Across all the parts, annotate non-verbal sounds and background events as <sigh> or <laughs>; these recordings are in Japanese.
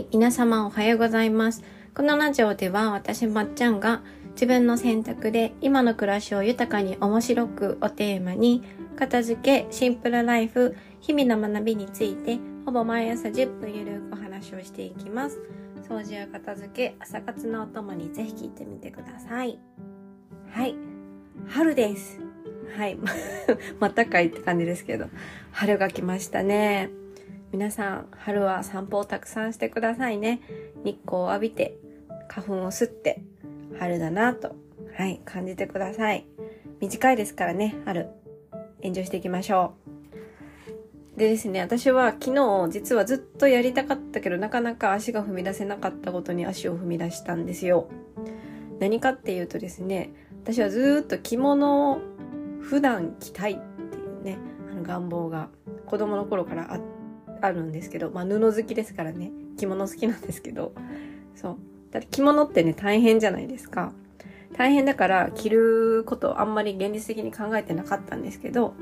い、皆様おはようございます。このラジオでは私まっちゃんが自分の選択で今の暮らしを豊かに面白くをテーマに片付け、シンプルライフ、日々の学びについてほぼ毎朝10分ゆるくお話をしていきます。掃除や片付け、朝活のお供にぜひ聞いてみてください。はい、春です。はい、<laughs> またかいって感じですけど、春が来ましたね。皆さん、春は散歩をたくさんしてくださいね。日光を浴びて、花粉を吸って、春だなと、はい、感じてください。短いですからね、春。エンジョイしていきましょう。でですね、私は昨日実はずっとやりたかったけど、なかなか足が踏み出せなかったことに足を踏み出したんですよ。何かっていうとですね、私はずっと着物を普段着たいっていうね、あの願望が子供の頃からあって、あるんですけど、まあ布好きですからね、着物好きなんですけど、そう。だって着物ってね、大変じゃないですか。大変だから着ることあんまり現実的に考えてなかったんですけど、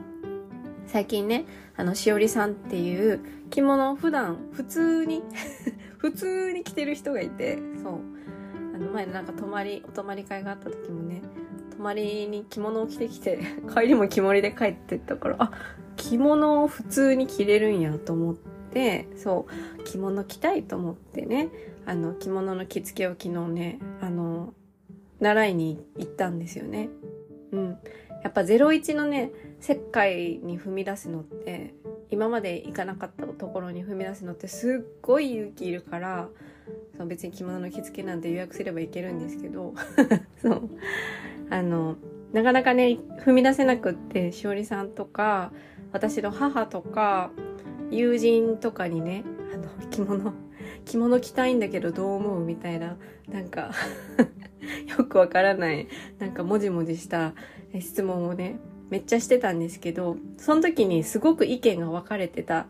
最近ね、あの、しおりさんっていう着物を普段普通に <laughs> 普通に着てる人がいて、そう。あの前なんか泊まり、お泊まり会があった時もね、泊まりに着物を着てきて、帰りも着物で帰ってったから、あ、着物を普通に着れるんやと思って、そう、着物着たいと思ってね、あの、着物の着付けを昨日ね、あの、習いに行ったんですよね。うん。やっぱ01のね、世界に踏み出すのって、今まで行かなかったところに踏み出すのってすっごい勇気いるから、そう別に着物の着付けなんて予約すればいけるんですけど、<laughs> そう。あの、なかなかね、踏み出せなくって、しおりさんとか、私の母とか、友人とかにね、あの、着物、着物着たいんだけどどう思うみたいな、なんか、<laughs> よくわからない、なんかもじもじした質問をね、めっちゃしてたんですけど、その時にすごく意見が分かれてた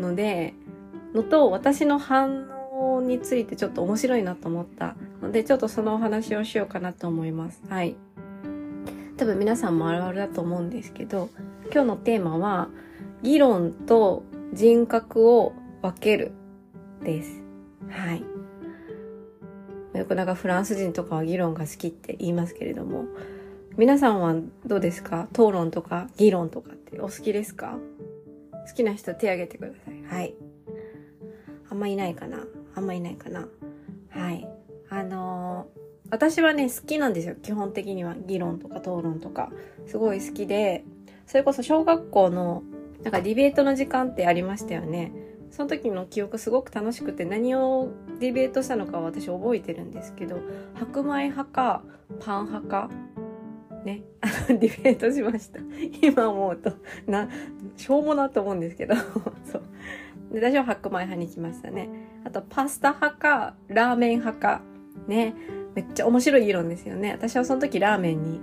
ので、のと、私の反応についてちょっと面白いなと思ったので、ちょっとそのお話をしようかなと思います。はい。多分皆さんもあるあるだと思うんですけど、今日のテーマは、議論と人格を分けるです。はい。よくなんかフランス人とかは議論が好きって言いますけれども、皆さんはどうですか？討論とか議論とかってお好きですか？好きな人手挙げてください。はい。あんまいないかな？あんまいないかな？はい。あのー私はね、好きなんですよ。基本的には。議論とか討論とか。すごい好きで、それこそ小学校の、なんかディベートの時間ってありましたよね。その時の記憶すごく楽しくて、何をディベートしたのかは私覚えてるんですけど、白米派か、パン派か、ね、<laughs> あの、ディベートしました。今思うと、な、しょうもなと思うんですけど、<laughs> そう。で私は白米派に来ましたね。あと、パスタ派か、ラーメン派か、ね。めっちゃ面白い議論ですよね。私はその時ラーメンに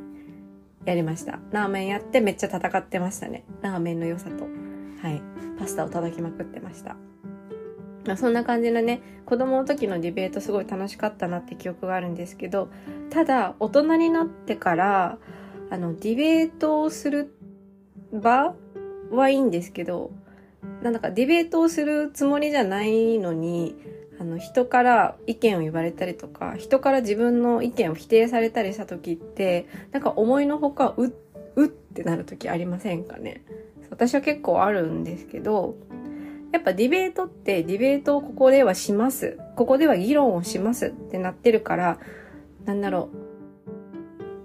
やりました。ラーメンやってめっちゃ戦ってましたね。ラーメンの良さと。はい。パスタを叩きまくってました。まあ、そんな感じのね、子供の時のディベートすごい楽しかったなって記憶があるんですけど、ただ、大人になってから、あの、ディベートをする場はいいんですけど、なんだかディベートをするつもりじゃないのに、あの人から意見を言われたりとか人から自分の意見を否定されたりした時ってなんか思いのほかううってなる時ありませんかね？私は結構あるんですけどやっぱディベートってディベートをここではします。ここでは議論をします。ってなってるからなんだろ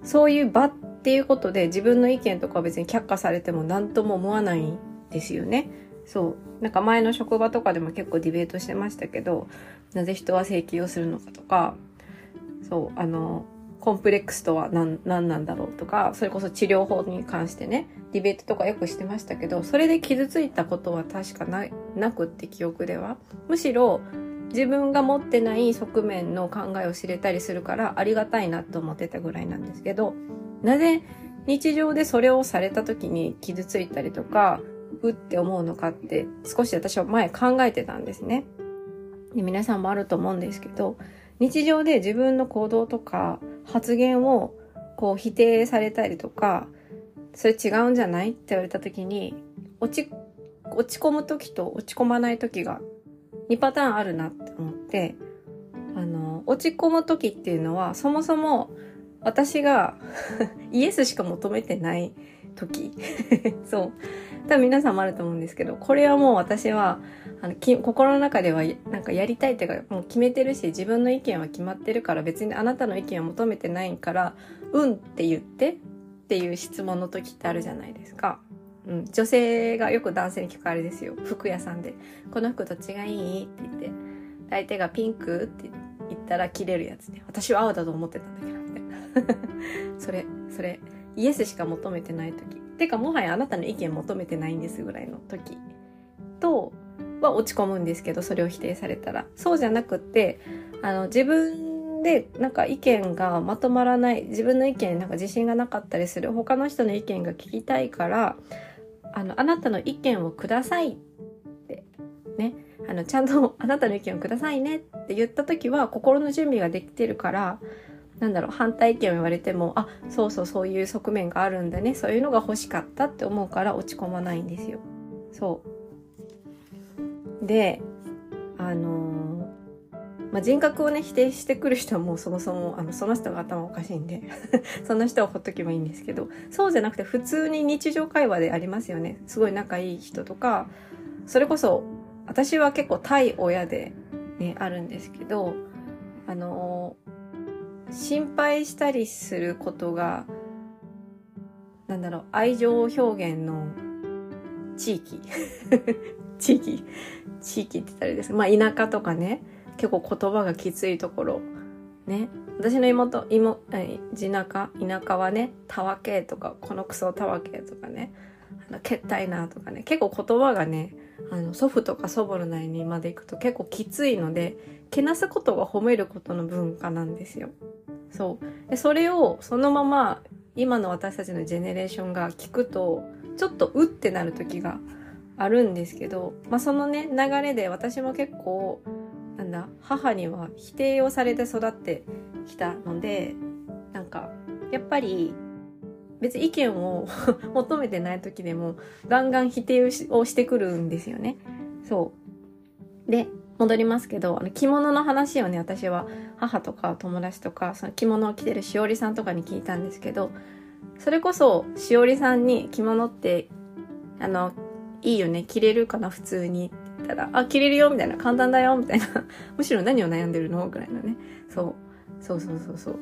う。そういう場っていうことで自分の意見とか別に却下されても何とも思わないんですよね。そう。なんか前の職場とかでも結構ディベートしてましたけど、なぜ人は請求をするのかとか、そう、あの、コンプレックスとは何何なんだろうとか、それこそ治療法に関してね、ディベートとかよくしてましたけど、それで傷ついたことは確かななくって記憶では。むしろ、自分が持ってない側面の考えを知れたりするからありがたいなと思ってたぐらいなんですけど、なぜ日常でそれをされた時に傷ついたりとか、うって思うのかって少し私は前考えてたんですね。で皆さんもあると思うんですけど、日常で自分の行動とか発言をこう否定されたりとか、それ違うんじゃない？って言われた時に、落ち、落ち込む時と落ち込まない時が2パターンあるなって思って。あの、落ち込む時っていうのは、そもそも私が <laughs> イエスしか求めてない時。<laughs> そう。多分皆さんもあると思うんですけど、これはもう私は、あのき、心の中ではなんかやりたいっていうか、もう決めてるし、自分の意見は決まってるから、別にあなたの意見を求めてないから、うんって言ってっていう質問の時ってあるじゃないですか。うん、女性がよく男性に聞くあれですよ。服屋さんで。この服どっちがいいって言って、相手がピンクって言ったら切れるやつね。私は青だと思ってたんだけど、みたいな。<laughs> それ、それ、イエスしか求めてない時。てか、もはやあなたの意見求めてないんですぐらいの時と、は落ち込むんですけど、それを否定されたら。そうじゃなくって、あの、自分でなんか意見がまとまらない、自分の意見なんか自信がなかったりする、他の人の意見が聞きたいから、あの、あなたの意見をくださいって、ね。あの、ちゃんとあなたの意見をくださいねって言った時は、心の準備ができてるから、なんだろう、反対意見を言われても、あ、そうそうそういう側面があるんだね。そういうのが欲しかったって思うから落ち込まないんですよ。そう。で、あのまあ、人格をね、否定してくる人はもうそもそも、あの、その人が頭おかしいんで <laughs> その人はほっとけばいいんですけど、そうじゃなくて普通に日常会話でありますよね。すごい仲いい人とか、それこそ、私は結構対親でね、あるんですけど、あの心配したりすることが、なんだろう、愛情表現の地域 <laughs> 地域地域って言ったらですまあ田舎とかね、結構言葉がきついところ。ね。私の妹、妹、地中、田舎はね、たわけとか、このクソたわけとかね、あの、けったいなとかね、結構言葉がね、あの、祖父とか祖母の内にまで行くと結構きついので、けなすことが褒めることの文化なんですよ。そう。で、それをそのまま今の私たちのジェネレーションが聞くと、ちょっとうってなる時があるんですけど、まあそのね、流れで私も結構、なんだ母には否定をされて育ってきたのでなんかやっぱり別に意見を <laughs> 求めてない時でもガンガン否定をしてくるんですよね。そう。で、戻りますけど、あの着物の話をね、私は母とか友達とか、その着物を着てるしおりさんとかに聞いたんですけど、それこそしおりさんに着物って、あの、いいよね、着れるかな、普通にたら、あ、着れるよ、みたいな、簡単だよ、みたいな。<laughs> むしろ何を悩んでるの？ぐらいのね。そう。そうそうそうそう。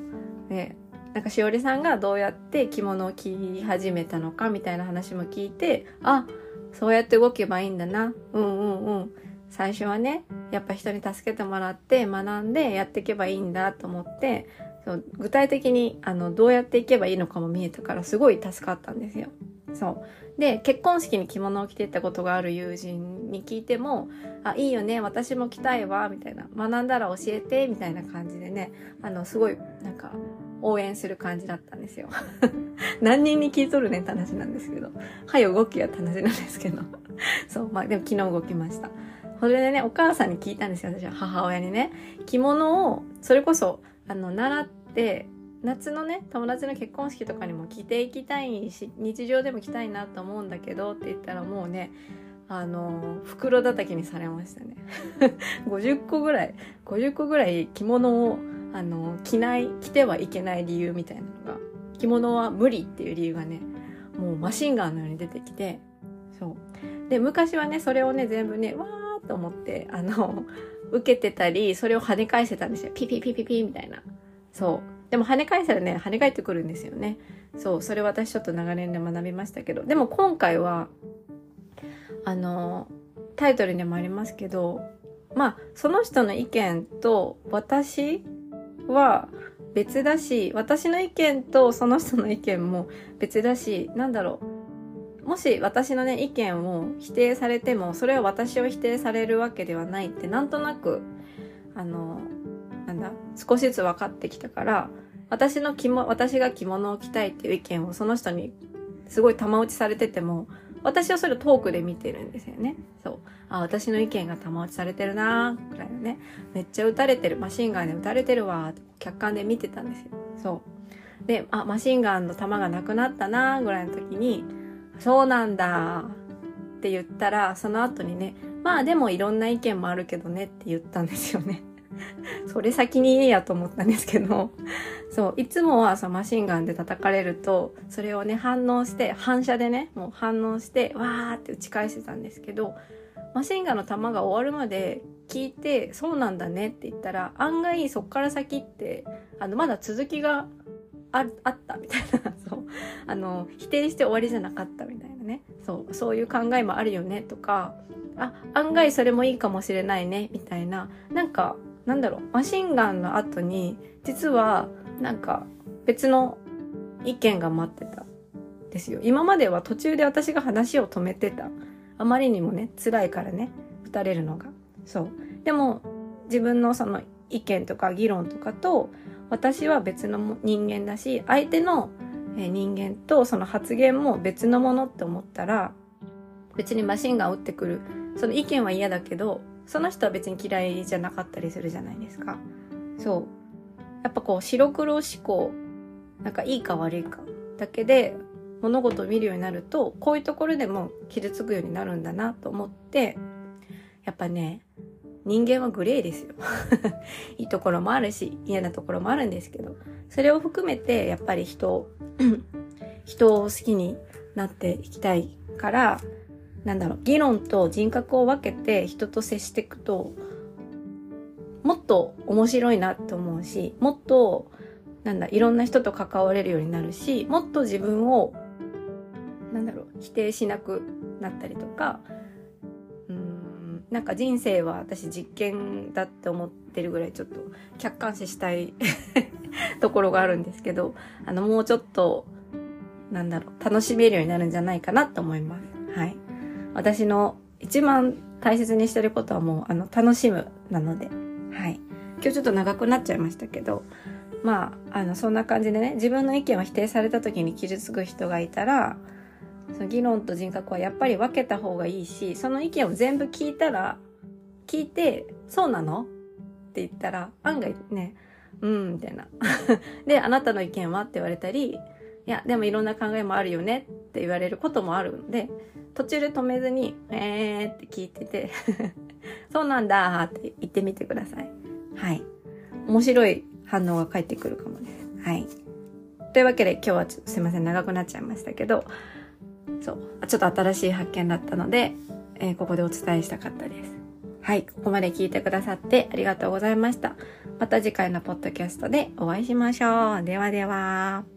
で、なんかしおりさんがどうやって着物を着始めたのか、みたいな話も聞いて、あ、そうやって動けばいいんだな。うんうんうん。最初はね、やっぱ人に助けてもらって学んでやっていけばいいんだと思って、そう具体的にあのどうやっていけばいいのかも見えたからすごい助かったんですよ。そう。で、結婚式に着物を着ていったことがある友人に聞いても、あ、いいよね、私も着たいわ、みたいな。学んだら教えて、みたいな感じでね、あの、すごい、なんか、応援する感じだったんですよ。<laughs> 何人に聞いとるねって話なんですけど。はい、動きやって話なんですけど。そう、まあでも昨日動きました。それでね、お母さんに聞いたんですよ、私は母親にね。着物を、それこそ、あの、習って、夏のね友達の結婚式とかにも着ていきたいし日常でも着たいなと思うんだけどって言ったらもうねあの袋叩きにされましたね <laughs> 50個ぐらい50個ぐらい着物をあの着ない着てはいけない理由みたいなのが着物は無理っていう理由がねもうマシンガンのように出てきてそうで昔はねそれをね全部ねわと思ってあの受けてたりそれを跳ね返せたんですよピピピピピみたいなそうでも跳ね返したらね、跳ね返ってくるんですよね。そう、それ私ちょっと長年で学びましたけど。でも今回は、あの、タイトルにもありますけど、まあ、その人の意見と私は別だし、私の意見とその人の意見も別だし、なんだろう。もし私のね、意見を否定されても、それは私を否定されるわけではないって、なんとなく、あの、なんだ、少しずつ分かってきたから、私の着物、私が着物を着たいっていう意見をその人にすごい玉打ちされてても、私はそれをトークで見てるんですよね。そう。あ、私の意見が玉打ちされてるなーくらいのね。めっちゃ撃たれてる。マシンガンで撃たれてるわって客観で見てたんですよ。そう。で、あ、マシンガンの弾がなくなったなーぐらいの時に、そうなんだって言ったら、その後にね、まあでもいろんな意見もあるけどねって言ったんですよね。<laughs> それ先に言えやと思ったんですけど、そう、いつもはさ、マシンガンで叩かれると、それをね、反応して、反射でね、もう反応して、わーって打ち返してたんですけど、マシンガンの弾が終わるまで聞いて、そうなんだねって言ったら、案外そっから先って、あの、まだ続きがああったみたいな、<laughs> そう。<laughs> あの、否定して終わりじゃなかったみたいなね。そう、そういう考えもあるよねとか、あ、案外それもいいかもしれないね、みたいな。なんか、なんだろう、マシンガンの後に、実は、なんか、別の意見が待ってた。ですよ。今までは途中で私が話を止めてた。あまりにもね、辛いからね、打たれるのが。そう。でも、自分のその意見とか議論とかと、私は別の人間だし、相手の人間とその発言も別のものって思ったら、別にマシンガン撃ってくる。その意見は嫌だけど、その人は別に嫌いじゃなかったりするじゃないですか。そう。やっぱこう白黒思考、なんかいいか悪いかだけで物事を見るようになると、こういうところでも傷つくようになるんだなと思って、やっぱね、人間はグレーですよ。<laughs> いいところもあるし、嫌なところもあるんですけど、それを含めて、やっぱり人を、<clears throat> 人を好きになっていきたいから、なんだろう、議論と人格を分けて人と接していくと、もっと面白いなって思うし、もっと、なんだ、いろんな人と関われるようになるし、もっと自分を、なんだろう、否定しなくなったりとか、なんか人生は私実験だって思ってるぐらいちょっと客観視したい <laughs> ところがあるんですけど、あの、もうちょっと、なんだろう、楽しめるようになるんじゃないかなと思います。はい。私の一番大切にしてることはもう、あの、楽しむなので、はい。今日ちょっと長くなっちゃいましたけど、まあ、あの、そんな感じでね、自分の意見を否定された時に傷つく人がいたら、その議論と人格はやっぱり分けた方がいいし、その意見を全部聞いたら、聞いて、そうなの？って言ったら、案外ね、うん、みたいな。<laughs> で、あなたの意見は？って言われたり、いや、でもいろんな考えもあるよね？って言われることもあるので、途中で止めずに、えーって聞いてて <laughs> そうなんだって言ってみてください。はい。面白い反応が返ってくるかもです。はい。というわけで今日はちょっとすいません、長くなっちゃいましたけど、そう、ちょっと新しい発見だったので、えー、ここでお伝えしたかったです。はい、ここまで聞いてくださってありがとうございました。また次回のポッドキャストでお会いしましょう。ではでは。